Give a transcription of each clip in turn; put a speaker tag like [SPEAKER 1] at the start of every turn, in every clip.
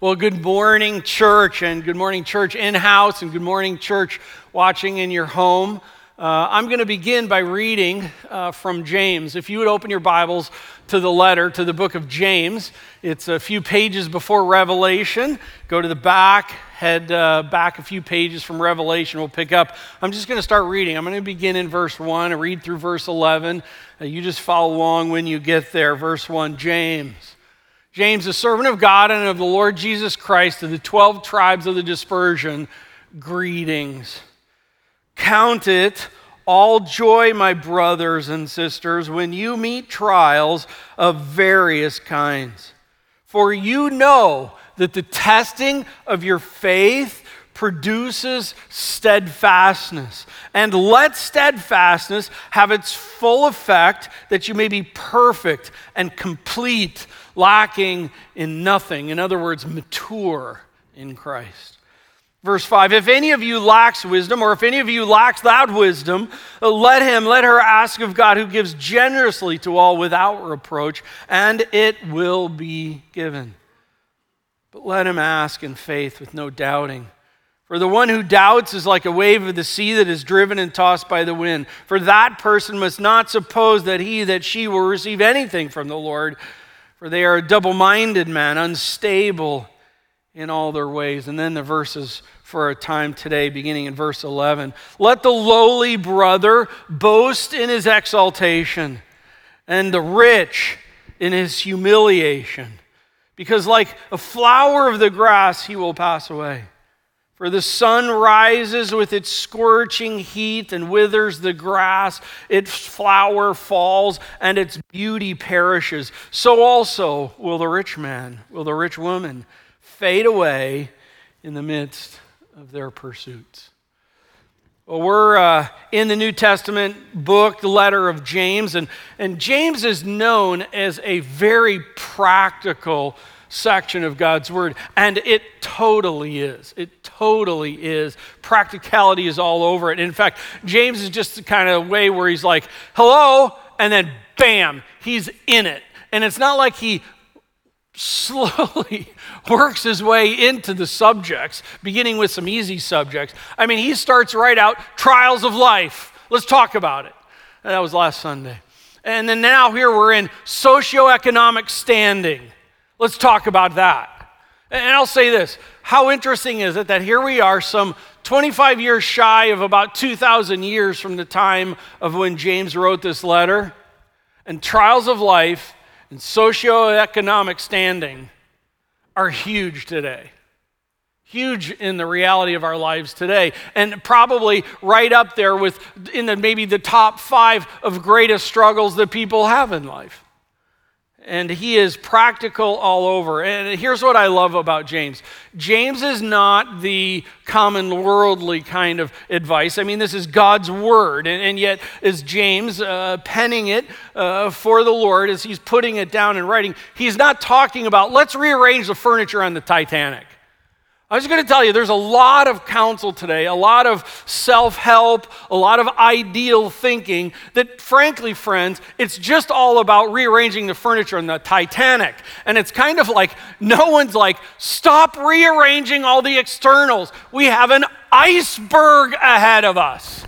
[SPEAKER 1] Well, good morning, church, and good morning, church in house, and good morning, church watching in your home. Uh, I'm going to begin by reading uh, from James. If you would open your Bibles to the letter, to the book of James, it's a few pages before Revelation. Go to the back, head uh, back a few pages from Revelation. We'll pick up. I'm just going to start reading. I'm going to begin in verse 1 and read through verse 11. Uh, you just follow along when you get there. Verse 1 James. James, a servant of God and of the Lord Jesus Christ, to the 12 tribes of the dispersion, greetings. Count it all joy, my brothers and sisters, when you meet trials of various kinds. For you know that the testing of your faith produces steadfastness. And let steadfastness have its full effect, that you may be perfect and complete lacking in nothing. In other words, mature in Christ. Verse 5 If any of you lacks wisdom, or if any of you lacks that wisdom, uh, let him, let her ask of God, who gives generously to all without reproach, and it will be given. But let him ask in faith with no doubting. For the one who doubts is like a wave of the sea that is driven and tossed by the wind. For that person must not suppose that he, that she will receive anything from the Lord for they are a double minded man, unstable in all their ways. And then the verses for our time today, beginning in verse 11. Let the lowly brother boast in his exaltation, and the rich in his humiliation, because like a flower of the grass, he will pass away. For the sun rises with its scorching heat and withers the grass, its flower falls, and its beauty perishes. So also will the rich man, will the rich woman fade away in the midst of their pursuits. Well, we're uh, in the New Testament book, the letter of James, and, and James is known as a very practical section of God's Word. And it totally is. It totally is. Practicality is all over it. In fact, James is just the kind of way where he's like, hello, and then bam, he's in it. And it's not like he slowly works his way into the subjects, beginning with some easy subjects. I mean, he starts right out trials of life. Let's talk about it. And that was last Sunday. And then now here we're in socioeconomic standing. Let's talk about that. And I'll say this how interesting is it that here we are, some 25 years shy of about 2,000 years from the time of when James wrote this letter, and trials of life and socioeconomic standing are huge today. Huge in the reality of our lives today, and probably right up there with in the, maybe the top five of greatest struggles that people have in life and he is practical all over. And here's what I love about James James is not the common worldly kind of advice. I mean, this is God's word. And, and yet, as James uh, penning it uh, for the Lord, as he's putting it down in writing, he's not talking about let's rearrange the furniture on the Titanic. I was going to tell you, there's a lot of counsel today, a lot of self help, a lot of ideal thinking that, frankly, friends, it's just all about rearranging the furniture on the Titanic. And it's kind of like no one's like, stop rearranging all the externals. We have an iceberg ahead of us,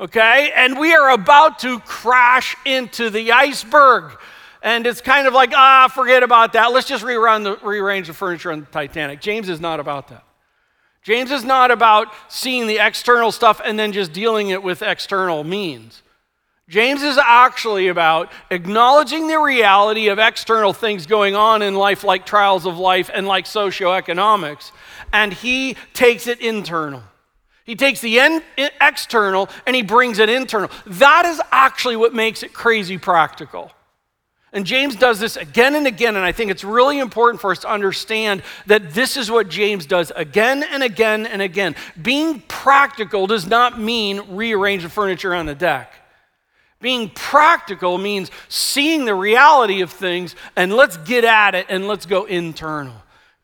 [SPEAKER 1] okay? And we are about to crash into the iceberg. And it's kind of like, ah, forget about that. Let's just rerun the, rearrange the furniture on the Titanic. James is not about that. James is not about seeing the external stuff and then just dealing it with external means. James is actually about acknowledging the reality of external things going on in life, like trials of life and like socioeconomics, and he takes it internal. He takes the en- external and he brings it internal. That is actually what makes it crazy practical. And James does this again and again, and I think it's really important for us to understand that this is what James does again and again and again. Being practical does not mean rearrange the furniture on the deck. Being practical means seeing the reality of things and let's get at it and let's go internal.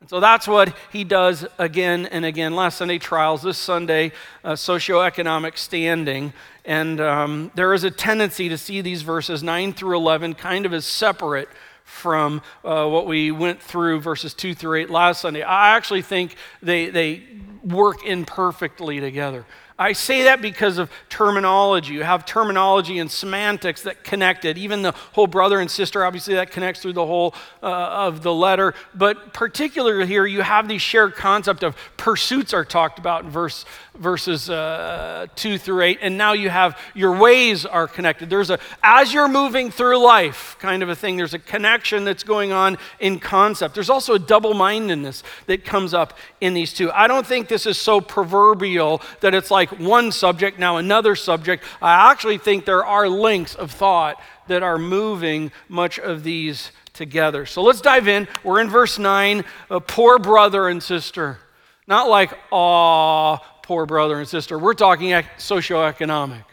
[SPEAKER 1] And so that's what he does again and again. Last Sunday, trials. This Sunday, uh, socioeconomic standing. And um, there is a tendency to see these verses 9 through 11 kind of as separate from uh, what we went through verses 2 through 8 last Sunday. I actually think they, they work imperfectly together. I say that because of terminology. You have terminology and semantics that connect it. Even the whole brother and sister, obviously, that connects through the whole uh, of the letter. But particularly here, you have the shared concept of pursuits are talked about in verse verses uh, 2 through 8 and now you have your ways are connected there's a as you're moving through life kind of a thing there's a connection that's going on in concept there's also a double-mindedness that comes up in these two i don't think this is so proverbial that it's like one subject now another subject. I actually think there are links of thought that are moving much of these together. So let's dive in. We're in verse 9 a poor brother and sister. Not like, aw, poor brother and sister. We're talking socioeconomic,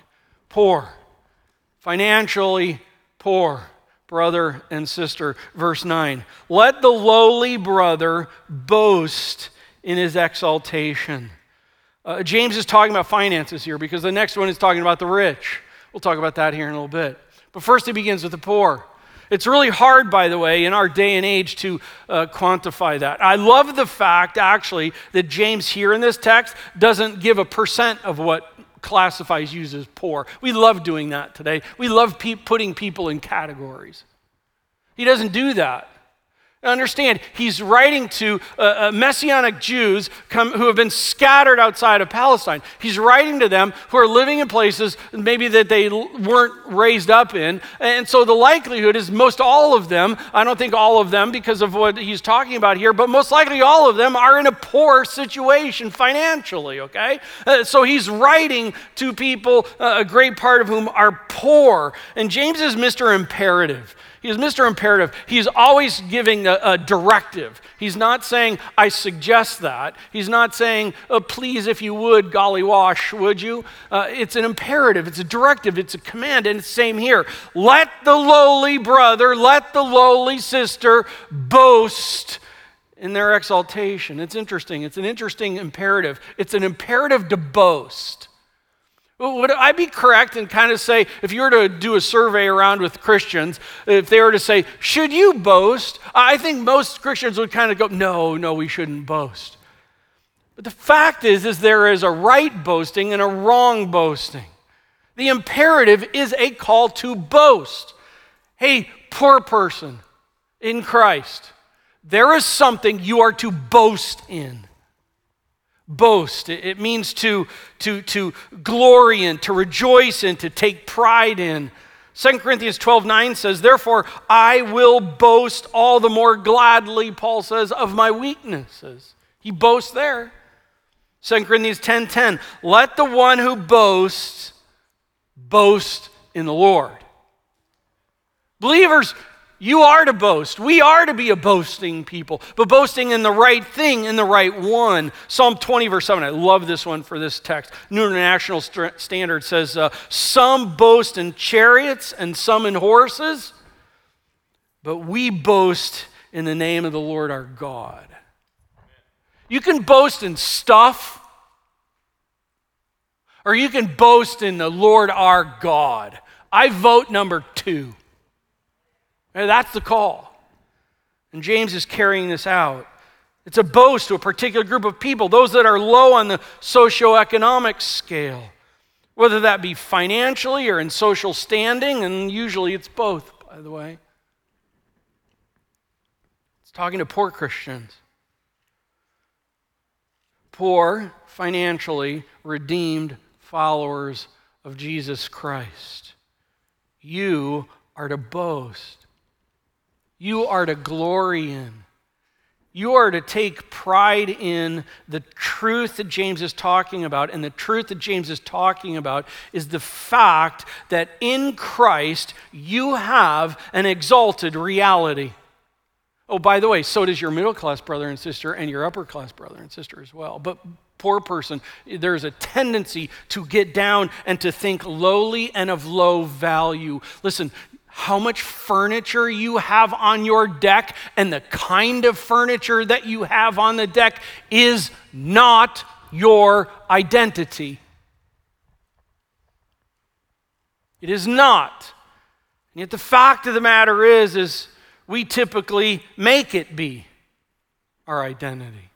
[SPEAKER 1] poor, financially poor brother and sister. Verse 9 Let the lowly brother boast in his exaltation. Uh, James is talking about finances here because the next one is talking about the rich. We'll talk about that here in a little bit. But first, he begins with the poor. It's really hard, by the way, in our day and age to uh, quantify that. I love the fact, actually, that James here in this text doesn't give a percent of what classifies you as poor. We love doing that today. We love pe- putting people in categories. He doesn't do that. Understand, he's writing to uh, uh, Messianic Jews come, who have been scattered outside of Palestine. He's writing to them who are living in places maybe that they weren't raised up in. And so the likelihood is most all of them, I don't think all of them because of what he's talking about here, but most likely all of them are in a poor situation financially, okay? Uh, so he's writing to people, uh, a great part of whom are poor. And James is Mr. Imperative. He's Mr. Imperative. He's always giving a, a, directive. He's not saying, I suggest that. He's not saying, oh, please, if you would, golly wash, would you? Uh, it's an imperative, it's a directive, it's a command, and it's the same here. Let the lowly brother, let the lowly sister boast in their exaltation. It's interesting. It's an interesting imperative. It's an imperative to boast. Would I be correct and kind of say, if you were to do a survey around with Christians, if they were to say, should you boast? I think most Christians would kind of go, no, no, we shouldn't boast. But the fact is, is there is a right boasting and a wrong boasting. The imperative is a call to boast. Hey, poor person in Christ, there is something you are to boast in boast. It means to, to, to glory in, to rejoice in, to take pride in. 2 Corinthians 12 9 says, Therefore, I will boast all the more gladly, Paul says, of my weaknesses. He boasts there. 2 Corinthians 10 10, let the one who boasts boast in the Lord. Believers, you are to boast. We are to be a boasting people, but boasting in the right thing, in the right one. Psalm 20, verse 7. I love this one for this text. New International Standard says, uh, Some boast in chariots and some in horses, but we boast in the name of the Lord our God. You can boast in stuff, or you can boast in the Lord our God. I vote number two. That's the call. And James is carrying this out. It's a boast to a particular group of people, those that are low on the socioeconomic scale, whether that be financially or in social standing, and usually it's both, by the way. It's talking to poor Christians. Poor, financially redeemed followers of Jesus Christ. You are to boast you are to glory in. You are to take pride in the truth that James is talking about. And the truth that James is talking about is the fact that in Christ you have an exalted reality. Oh, by the way, so does your middle class brother and sister and your upper class brother and sister as well. But poor person, there's a tendency to get down and to think lowly and of low value. Listen, how much furniture you have on your deck and the kind of furniture that you have on the deck is not your identity. It is not. And yet the fact of the matter is is we typically make it be our identity.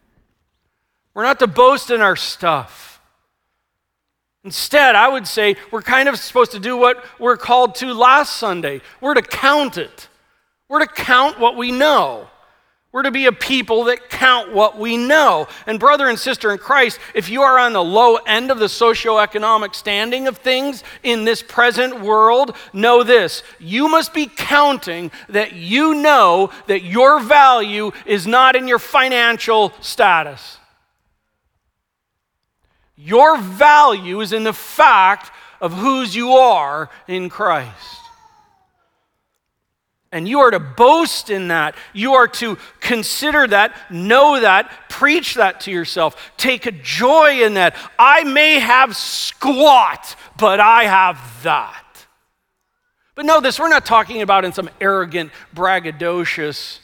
[SPEAKER 1] We're not to boast in our stuff. Instead, I would say we're kind of supposed to do what we're called to last Sunday. We're to count it. We're to count what we know. We're to be a people that count what we know. And, brother and sister in Christ, if you are on the low end of the socioeconomic standing of things in this present world, know this you must be counting that you know that your value is not in your financial status. Your value is in the fact of whose you are in Christ. And you are to boast in that. You are to consider that, know that, preach that to yourself. Take a joy in that. I may have squat, but I have that. But know this, we're not talking about in some arrogant, braggadocious,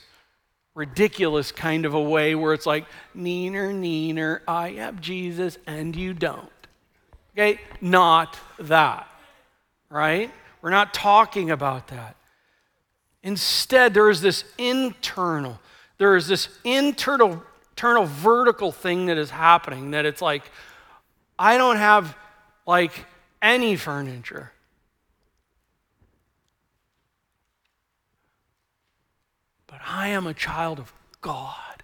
[SPEAKER 1] ridiculous kind of a way where it's like, neener, neener, I have Jesus and you don't. Okay? Not that. Right? We're not talking about that. Instead, there is this internal, there is this internal, internal vertical thing that is happening that it's like, I don't have like any furniture. I am a child of God,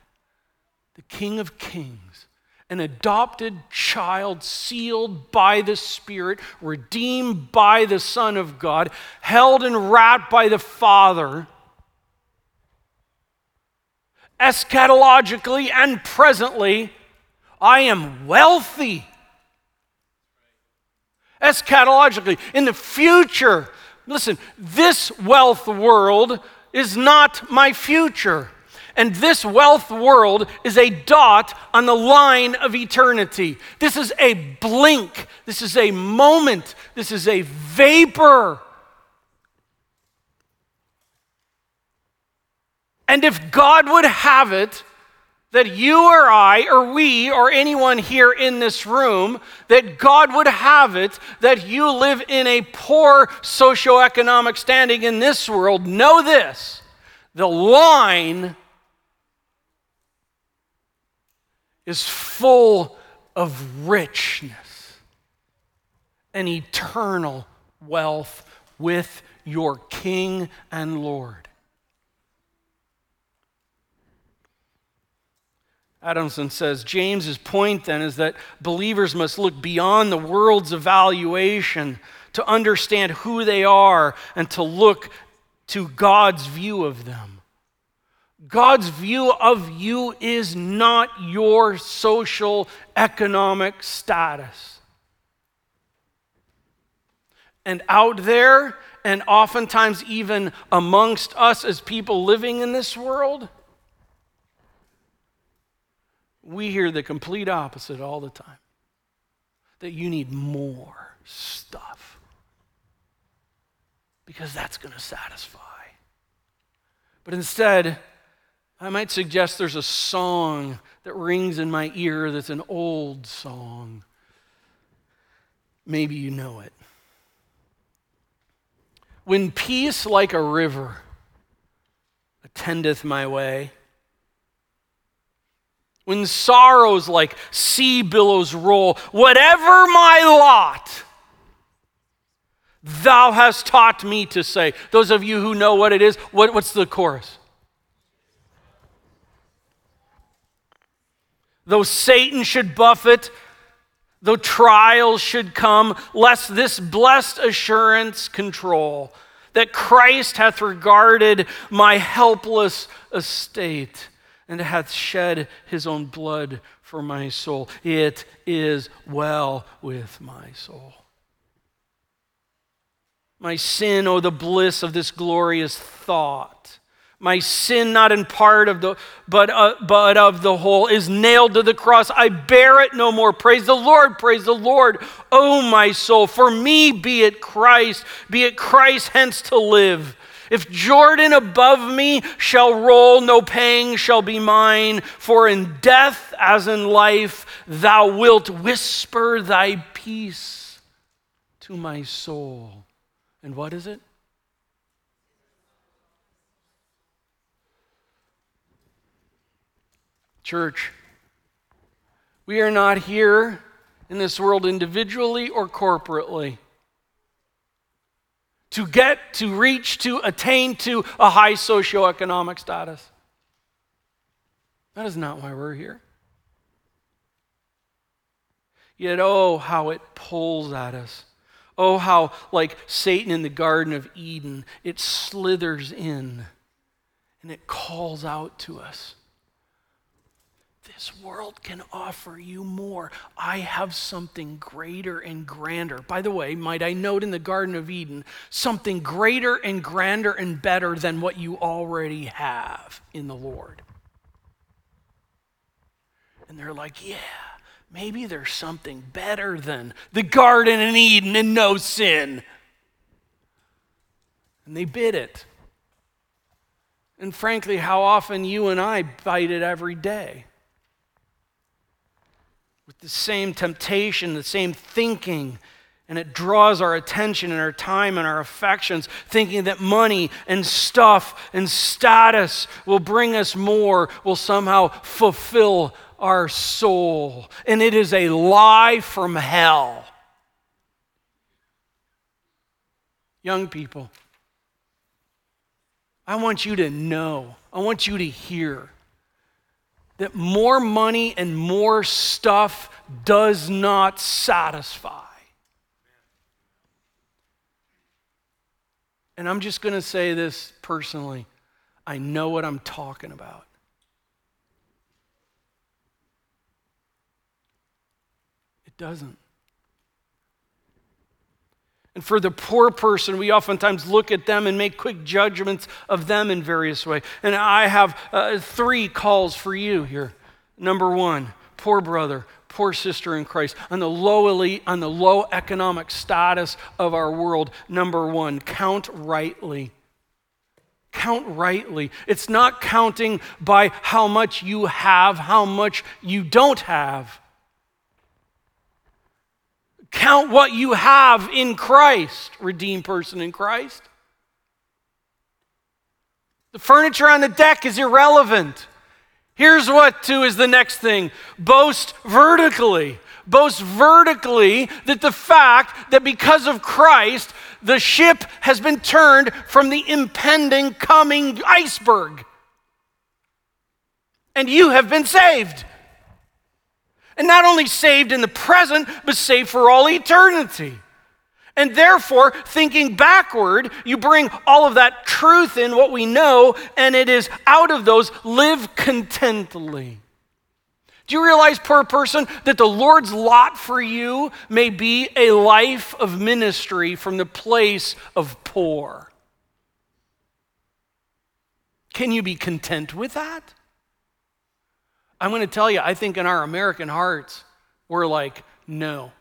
[SPEAKER 1] the King of Kings an adopted child sealed by the Spirit, redeemed by the Son of God, held and wrapped by the Father, eschatologically and presently, I am wealthy. Eschatologically, in the future, listen, this wealth world is not my future. And this wealth world is a dot on the line of eternity. This is a blink. This is a moment. This is a vapor. And if God would have it, that you or I, or we, or anyone here in this room, that God would have it that you live in a poor socioeconomic standing in this world, know this the line is full of richness and eternal wealth with your King and Lord. Adamson says James's point then is that believers must look beyond the world's evaluation to understand who they are and to look to God's view of them. God's view of you is not your social economic status. And out there, and oftentimes even amongst us as people living in this world, we hear the complete opposite all the time that you need more stuff because that's going to satisfy. But instead, I might suggest there's a song that rings in my ear that's an old song. Maybe you know it. When peace like a river attendeth my way, when sorrows like sea billows roll, whatever my lot, thou hast taught me to say. Those of you who know what it is, what, what's the chorus? Though Satan should buffet, though trials should come, lest this blessed assurance control that Christ hath regarded my helpless estate and hath shed his own blood for my soul. It is well with my soul. My sin, oh, the bliss of this glorious thought my sin, not in part of the, but, uh, but of the whole, is nailed to the cross. I bear it no more. Praise the Lord, praise the Lord. Oh, my soul, for me be it Christ, be it Christ hence to live. If Jordan above me shall roll, no pang shall be mine, for in death as in life, thou wilt whisper thy peace to my soul. And what is it? Church, we are not here in this world individually or corporately to get, to reach, to attain to a high socioeconomic status. That is not why we're here. Yet, oh, how it pulls at us. Oh, how, like Satan in the Garden of Eden, it slithers in and it calls out to us. This world can offer you more. I have something greater and grander. By the way, might I note in the Garden of Eden, something greater and grander and better than what you already have in the Lord. And they're like, yeah, maybe there's something better than the Garden in Eden and no sin. And they bid it. And frankly, how often you and I bite it every day with the same temptation, the same thinking. And it draws our attention and our time and our affections, thinking that money and stuff and status will bring us more, will somehow fulfill our soul. And it is a lie from hell. Young people, I want you to know, I want you to hear that more money and more stuff does not satisfy. And I'm just going to say this personally I know what I'm talking about. It doesn't. And for the poor person, we oftentimes look at them and make quick judgments of them in various ways. And I have uh, three calls for you here. Number one, poor brother, poor sister in Christ, on the low elite, on the low economic status of our world. Number one, count rightly. Count rightly. It's not counting by how much you have, how much you don't have. Count what you have in Christ, redeemed person in Christ. The furniture on the deck is irrelevant. Here's what, too, is the next thing boast vertically. Boast vertically that the fact that because of Christ, the ship has been turned from the impending coming iceberg. And you have been saved. And not only saved in the present, but saved for all eternity. And therefore, thinking backward, you bring all of that truth in what we know, and it is out of those live contently. Do you realize, poor person, that the Lord's lot for you may be a life of ministry from the place of poor? Can you be content with that? I'm going to tell you, I think in our American hearts, we're like, no.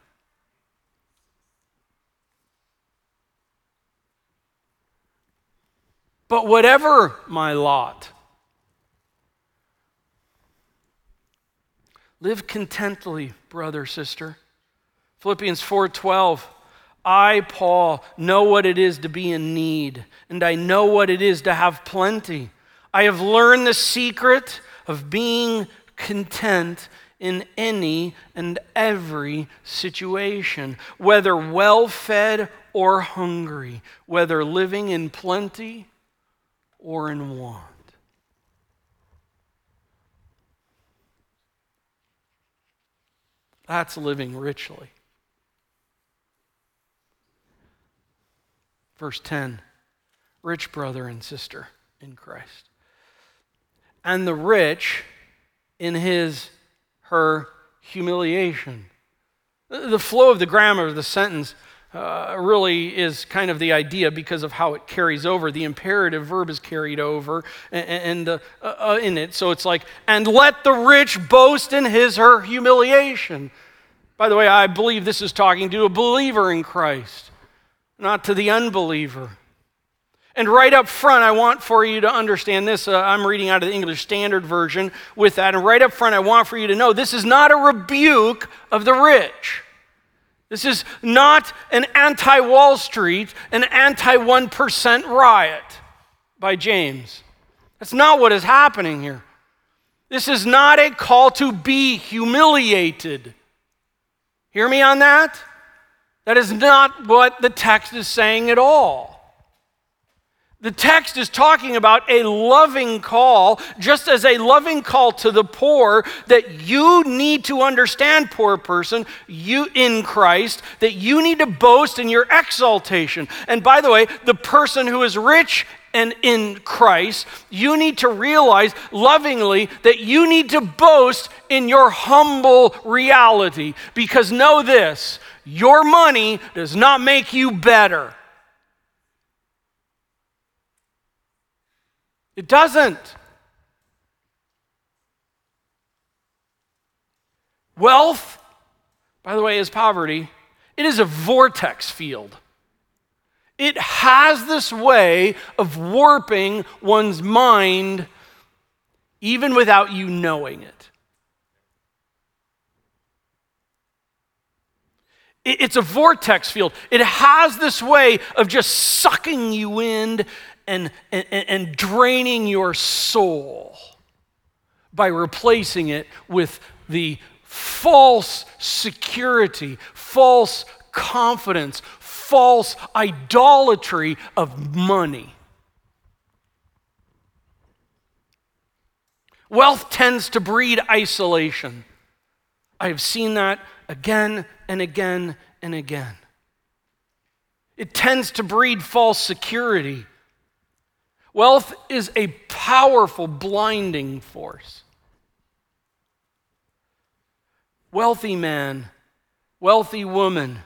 [SPEAKER 1] But whatever my lot, live contently, brother, sister. Philippians 4:12 I Paul know what it is to be in need and I know what it is to have plenty. I have learned the secret of being content in any and every situation, whether well fed or hungry, whether living in plenty or in want. That's living richly. Verse 10 Rich brother and sister in Christ. And the rich in his, her humiliation. The flow of the grammar of the sentence uh, really is kind of the idea because of how it carries over. The imperative verb is carried over and, and uh, uh, in it. So it's like, and let the rich boast in his, her humiliation. By the way, I believe this is talking to a believer in Christ, not to the unbeliever. And right up front, I want for you to understand this. Uh, I'm reading out of the English Standard Version with that. And right up front, I want for you to know this is not a rebuke of the rich. This is not an anti Wall Street, an anti 1% riot by James. That's not what is happening here. This is not a call to be humiliated. Hear me on that? That is not what the text is saying at all. The text is talking about a loving call, just as a loving call to the poor that you need to understand, poor person, you in Christ, that you need to boast in your exaltation. And by the way, the person who is rich and in Christ, you need to realize lovingly that you need to boast in your humble reality. Because know this your money does not make you better. It doesn't. Wealth, by the way, is poverty. It is a vortex field. It has this way of warping one's mind even without you knowing it. It's a vortex field. It has this way of just sucking you in and, and, and draining your soul by replacing it with the false security, false confidence, false idolatry of money. Wealth tends to breed isolation. I have seen that again and again and again. It tends to breed false security. Wealth is a powerful, blinding force. Wealthy man, wealthy woman,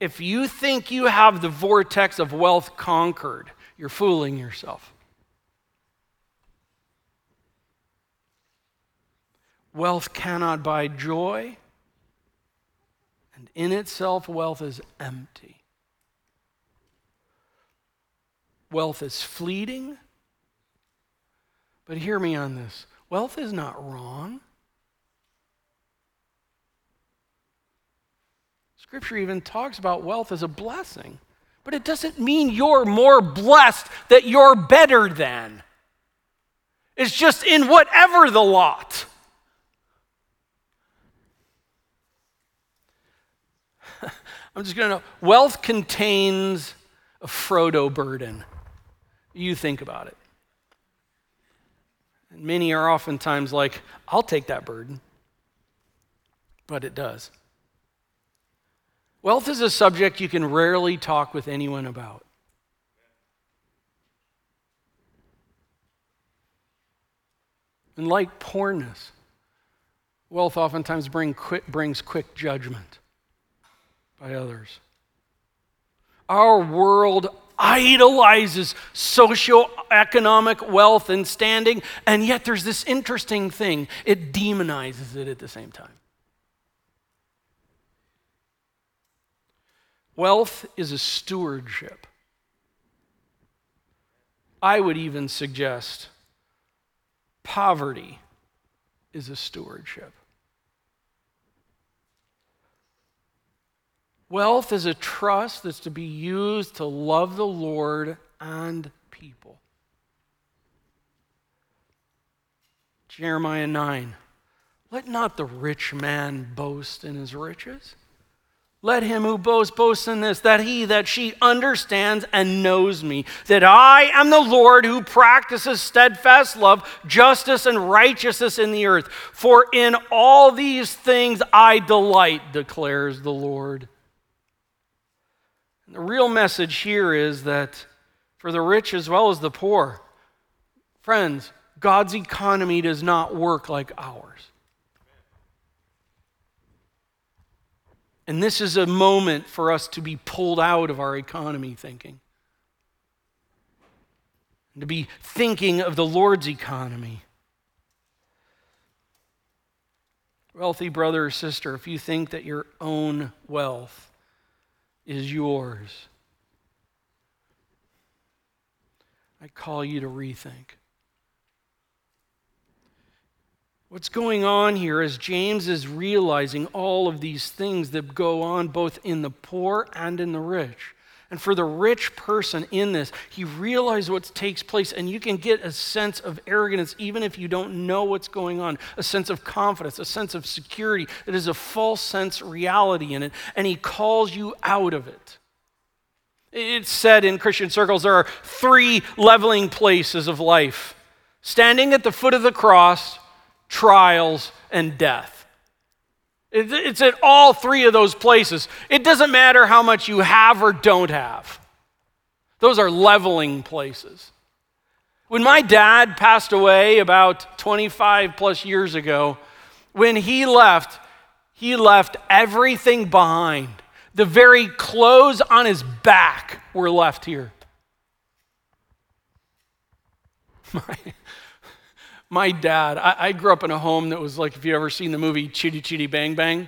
[SPEAKER 1] if you think you have the vortex of wealth conquered, you're fooling yourself. Wealth cannot buy joy, and in itself, wealth is empty. Wealth is fleeting. But hear me on this wealth is not wrong. Scripture even talks about wealth as a blessing, but it doesn't mean you're more blessed, that you're better than. It's just in whatever the lot. I'm just going to know wealth contains a Frodo burden. You think about it. And many are oftentimes like, I'll take that burden. But it does. Wealth is a subject you can rarely talk with anyone about. And like poorness, wealth oftentimes bring quick, brings quick judgment by others. Our world idolizes socioeconomic wealth and standing, and yet there's this interesting thing it demonizes it at the same time. Wealth is a stewardship. I would even suggest poverty is a stewardship. Wealth is a trust that's to be used to love the Lord and people. Jeremiah 9. Let not the rich man boast in his riches. Let him who boasts boast in this, that he, that she understands and knows me, that I am the Lord who practices steadfast love, justice, and righteousness in the earth. For in all these things I delight, declares the Lord. The real message here is that for the rich as well as the poor, friends, God's economy does not work like ours. And this is a moment for us to be pulled out of our economy thinking. To be thinking of the Lord's economy. Wealthy brother or sister, if you think that your own wealth is yours. I call you to rethink. What's going on here is James is realizing all of these things that go on both in the poor and in the rich. And for the rich person in this, he realizes what takes place, and you can get a sense of arrogance even if you don't know what's going on, a sense of confidence, a sense of security It is a false sense reality in it, and he calls you out of it. It's said in Christian circles there are three leveling places of life standing at the foot of the cross, trials, and death. It's at all three of those places. It doesn't matter how much you have or don't have, those are leveling places. When my dad passed away about 25 plus years ago, when he left, he left everything behind. The very clothes on his back were left here. My, my dad, I, I, grew up in a home that was like, if you ever seen the movie Chitty Chitty Bang Bang,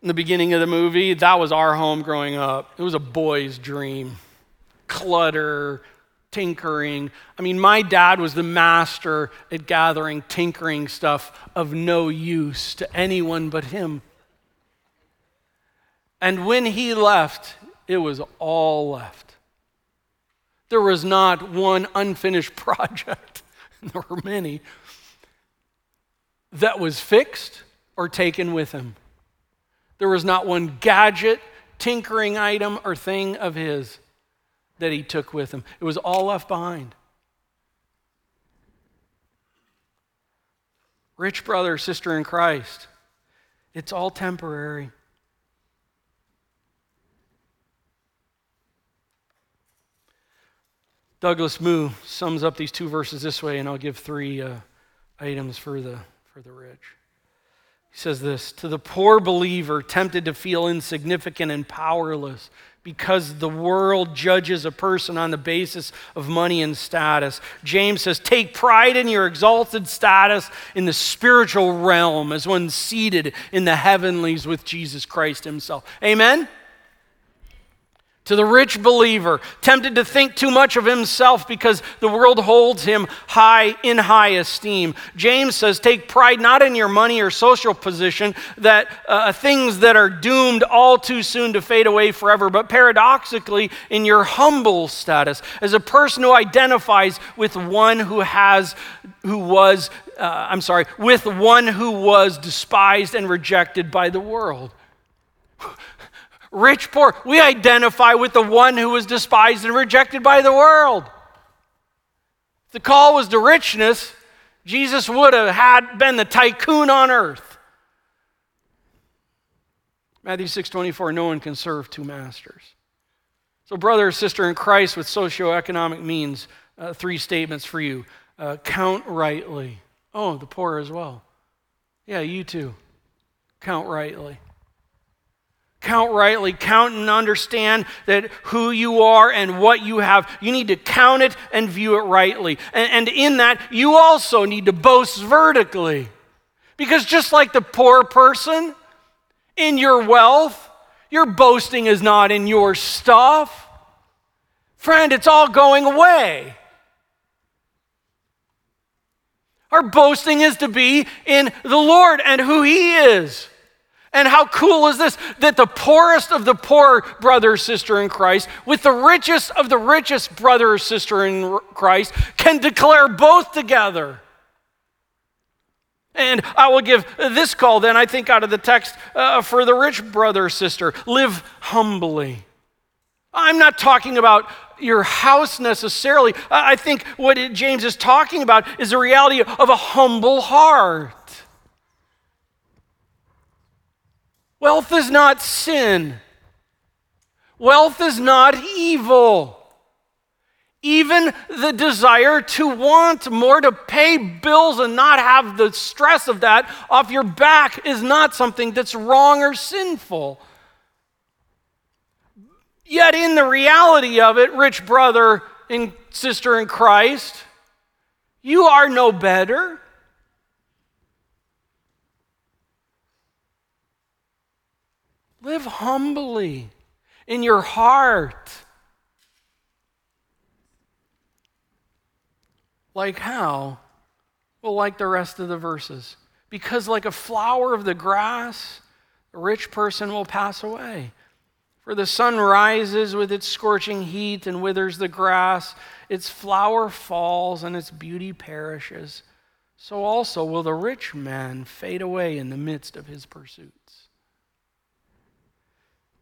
[SPEAKER 1] in the beginning of the movie, that was our home growing up. It was a boy's dream. Clutter, tinkering. I mean, my dad was the master at gathering tinkering stuff of no use to anyone but him. And when he left, it was all left. There was not one unfinished project. there were many, that was fixed or taken with him. There was not one gadget, tinkering item, or thing of his that he took with him. It was all left behind. Rich brother, sister in Christ, it's all temporary. Douglas Moo sums up these two verses this way, and I'll give three uh, items for the, for the rich. He says this To the poor believer tempted to feel insignificant and powerless because the world judges a person on the basis of money and status. James says, Take pride in your exalted status in the spiritual realm as one seated in the heavenlies with Jesus Christ Himself. Amen? To the rich believer, tempted to think too much of himself because the world holds him high in high esteem. James says, Take pride not in your money or social position, that uh, things that are doomed all too soon to fade away forever, but paradoxically in your humble status as a person who identifies with one who has, who was, uh, I'm sorry, with one who was despised and rejected by the world rich, poor. We identify with the one who was despised and rejected by the world. If the call was to richness, Jesus would have had been the tycoon on earth. Matthew 6:24 no one can serve two masters. So brother or sister in Christ with socioeconomic means uh, three statements for you. Uh, count rightly. Oh, the poor as well. Yeah, you too. Count rightly count rightly, count and understand that who you are and what you have. You need to count it and view it rightly. And, and, in that, you also need to boast vertically. Because just like the poor person, in your wealth, your boasting is not in your stuff. Friend, it's all going away. Our boasting is to be in the Lord and who He is. And how cool is this? That the poorest of the poor brother sister in Christ, with the richest of the richest brother sister in Christ, can declare both together. And I will give this call then, I think, out of the text uh, for the rich brother sister live humbly. I'm not talking about your house necessarily. I think what James is talking about is the reality of a humble heart. Wealth is not sin. Wealth is not evil. Even the desire to want more to pay bills and not have the stress of that off your back is not something that's wrong or sinful. Yet, in the reality of it, rich brother and sister in Christ, you are no better. Live humbly in your heart. Like how? Well, like the rest of the verses. Because, like a flower of the grass, a rich person will pass away. For the sun rises with its scorching heat and withers the grass, its flower falls and its beauty perishes. So also will the rich man fade away in the midst of his pursuits.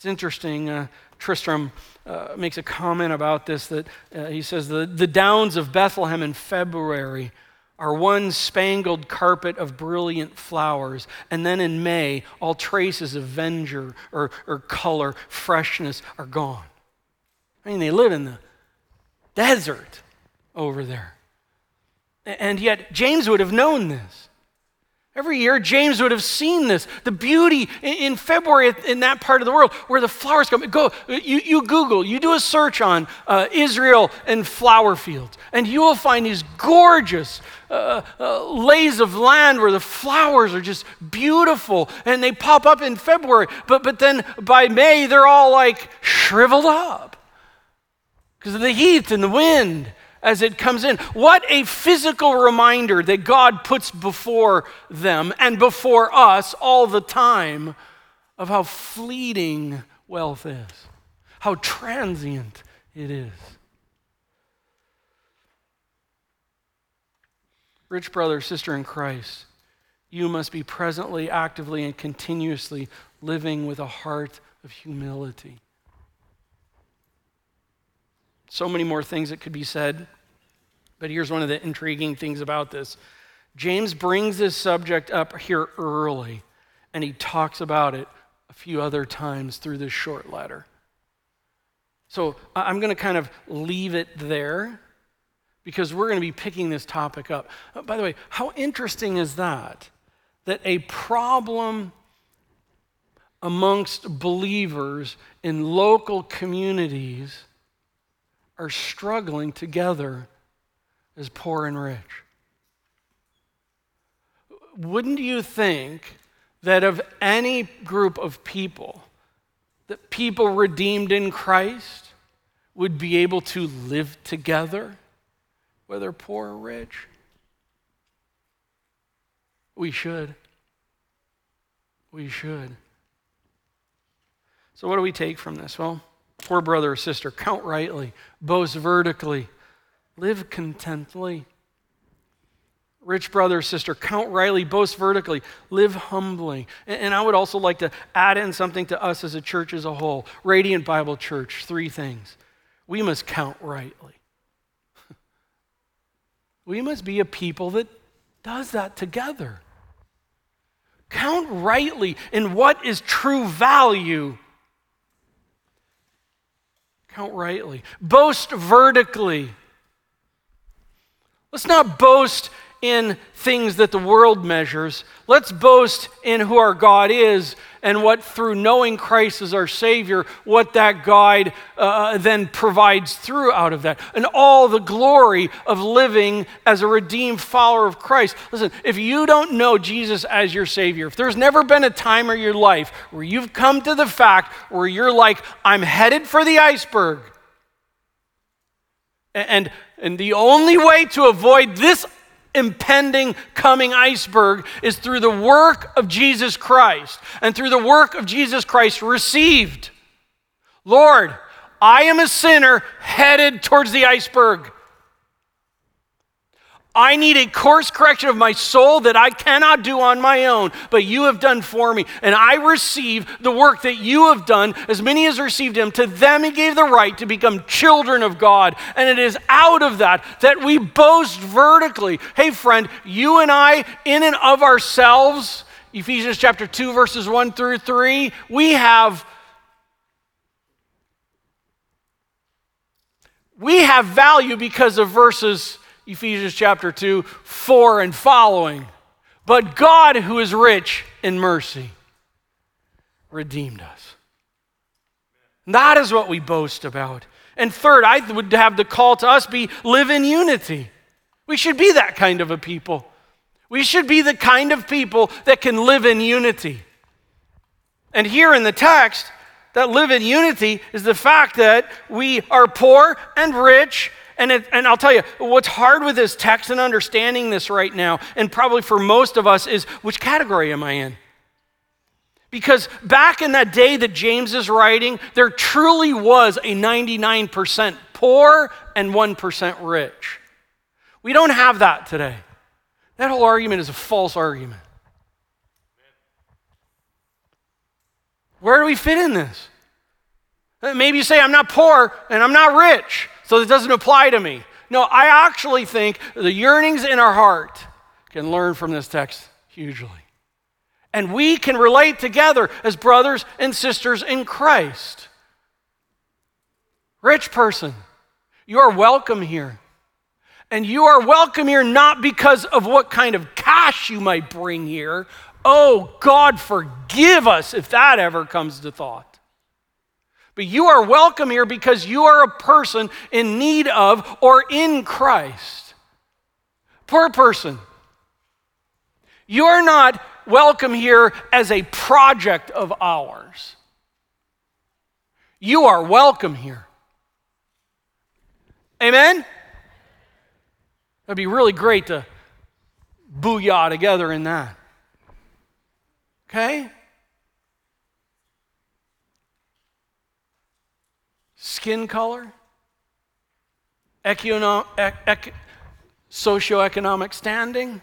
[SPEAKER 1] It's interesting. Uh, Tristram uh, makes a comment about this that uh, he says the, the downs of Bethlehem in February are one spangled carpet of brilliant flowers. And then in May, all traces of verdure or, or color, freshness are gone. I mean, they live in the desert over there. And yet, James would have known this. Every year, James would have seen this. The beauty in February in that part of the world where the flowers come. Go, you, you Google, you do a search on uh, Israel and flower fields, and you will find these gorgeous uh, uh, lays of land where the flowers are just beautiful and they pop up in February. But, but then by May, they're all like shriveled up because of the heat and the wind as it comes in. What a physical reminder that God puts before them and before us all the time of how fleeting wealth is, how transient it is. Rich brother, sister in Christ, you must be presently, actively, and continuously living with a heart of humility. So many more things that could be said. But here's one of the intriguing things about this James brings this subject up here early, and he talks about it a few other times through this short letter. So I'm going to kind of leave it there because we're going to be picking this topic up. Uh, by the way, how interesting is that? That a problem amongst believers in local communities are struggling together as poor and rich. Wouldn't you think that of any group of people, that people redeemed in Christ would be able to live together, whether poor or rich? We should. We should. So, what do we take from this? Well, poor brother or sister, count rightly, boast vertically, live contently. Rich brother or sister, count rightly, boast vertically, live humbly. And I would also like to add in something to us as a church as a whole. Radiant Bible Church, three things. We must count rightly. We must be a people that does that together. Count rightly in what is true value Count rightly. Boast vertically. Let's not boast in things that the world measures. Let's boast in who our God is and what, through knowing Christ as our Savior, what that guide uh, then provides through out of that. And all the glory of living as a redeemed follower of Christ. Listen, if you don't know Jesus as your Savior, if there's never been a time in your life where you've come to the fact where you're like, I'm headed for the iceberg, and, and the only way to avoid this impending coming iceberg is through the work of Jesus Christ and through the work of Jesus Christ received. Lord, I am a sinner headed towards the iceberg. I need a course correction of my soul that I cannot do on my own, but you have done for me. And I receive the work that you have done. As many as received him, to them he gave the right to become children of God. And it is out of that that we boast vertically. Hey, friend, you and I, in and of ourselves, Ephesians chapter 2, verses 1 through 3, we have. We have value because of verses Ephesians chapter 2, 4 and following. But God, who is rich in mercy, redeemed us. That is what we boast about. And third, I would have the call to us be live in unity. We should be that kind of a people. We should be the kind of people that can live in unity. And here in the text, that live in unity is the fact that we are poor and rich and, it, and I'll tell you, what's hard with this text and understanding this right now, and probably for most of us, is which category am I in? Because back in that day that James is writing, there truly was a 99% poor and 1% rich. We don't have that today. That whole argument is a false argument. Where do we fit in this? Maybe you say, I'm not poor and I'm not rich, so it doesn't apply to me. No, I actually think the yearnings in our heart can learn from this text hugely. And we can relate together as brothers and sisters in Christ. Rich person, you are welcome here. And you are welcome here not because of what kind of cash you might bring here. Oh, God, forgive us if that ever comes to thought. But you are welcome here because you are a person in need of or in Christ. Poor person. You're not welcome here as a project of ours. You are welcome here. Amen? That'd be really great to booyah together in that. Okay? Skin color, econo- ec- socioeconomic standing,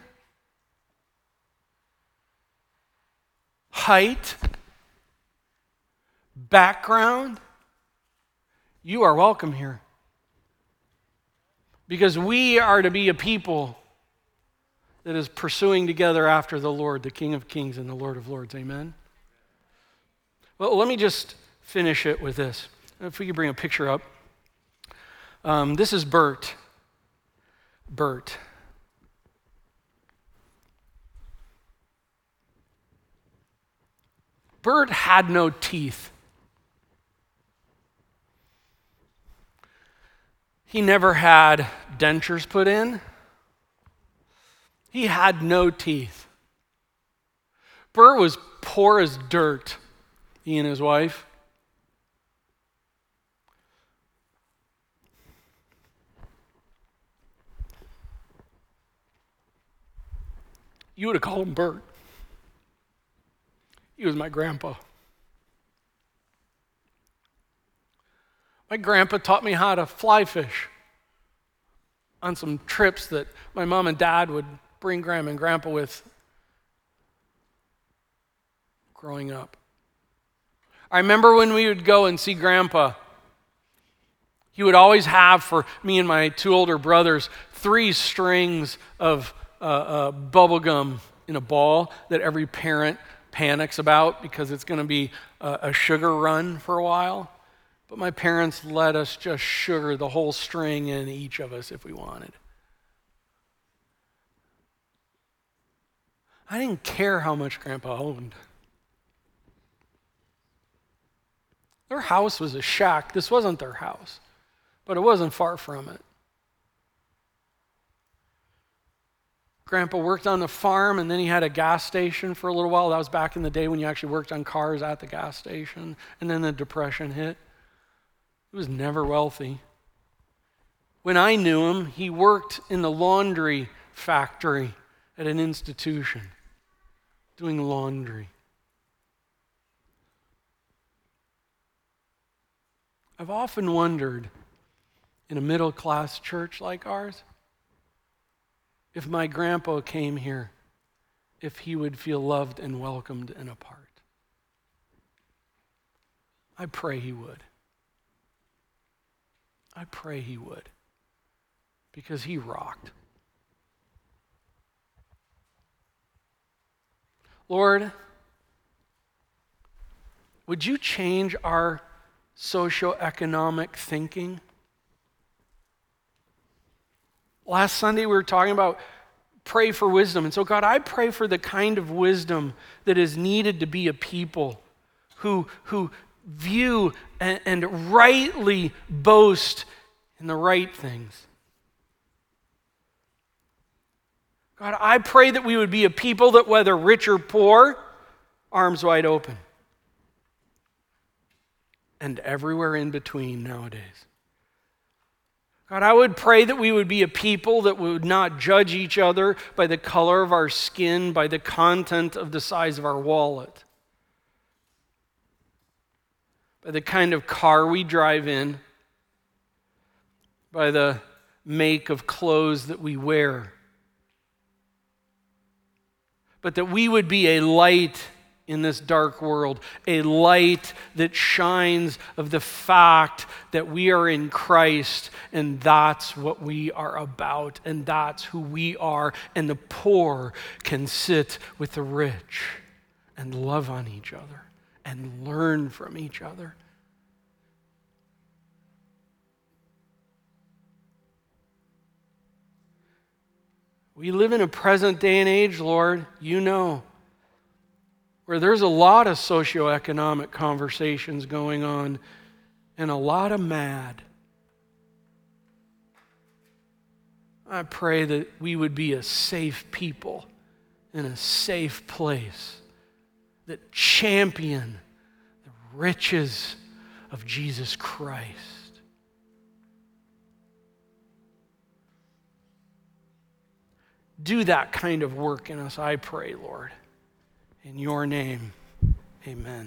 [SPEAKER 1] height, background. You are welcome here. Because we are to be a people that is pursuing together after the Lord, the King of Kings and the Lord of Lords. Amen? Well, let me just finish it with this. If we could bring a picture up. Um, this is Bert. Bert. Bert had no teeth. He never had dentures put in. He had no teeth. Bert was poor as dirt, he and his wife. You would have called him Bert. He was my grandpa. My grandpa taught me how to fly fish on some trips that my mom and dad would bring grandma and grandpa with growing up. I remember when we would go and see grandpa, he would always have for me and my two older brothers three strings of uh, uh, bubble gum in a ball that every parent panics about because it's going to be a, a sugar run for a while. But my parents let us just sugar the whole string in each of us if we wanted. I didn't care how much Grandpa owned. Their house was a shack. This wasn't their house, but it wasn't far from it. Grandpa worked on the farm and then he had a gas station for a little while. That was back in the day when you actually worked on cars at the gas station. And then the Depression hit. He was never wealthy. When I knew him, he worked in the laundry factory at an institution, doing laundry. I've often wondered in a middle class church like ours if my grandpa came here, if he would feel loved and welcomed and a part. I pray he would. I pray he would because he rocked. Lord, would you change our socioeconomic thinking? Last Sunday, we were talking about pray for wisdom. And so, God, I pray for the kind of wisdom that is needed to be a people who, who view and, and rightly boast in the right things. God, I pray that we would be a people that, whether rich or poor, arms wide open. And everywhere in between nowadays. God, I would pray that we would be a people that would not judge each other by the color of our skin, by the content of the size of our wallet by the kind of car we drive in, by the make of clothes that we wear, but that we would be a light in this dark world, a light that shines of the fact that we are in Christ and that's what we are about and that's who we are. And the poor can sit with the rich and love on each other and learn from each other. We live in a present day and age, Lord, you know, where there's a lot of socioeconomic conversations going on and a lot of mad. I pray that we would be a safe people in a safe place that champion the riches of Jesus Christ. Do that kind of work in us, I pray, Lord. In your name, amen.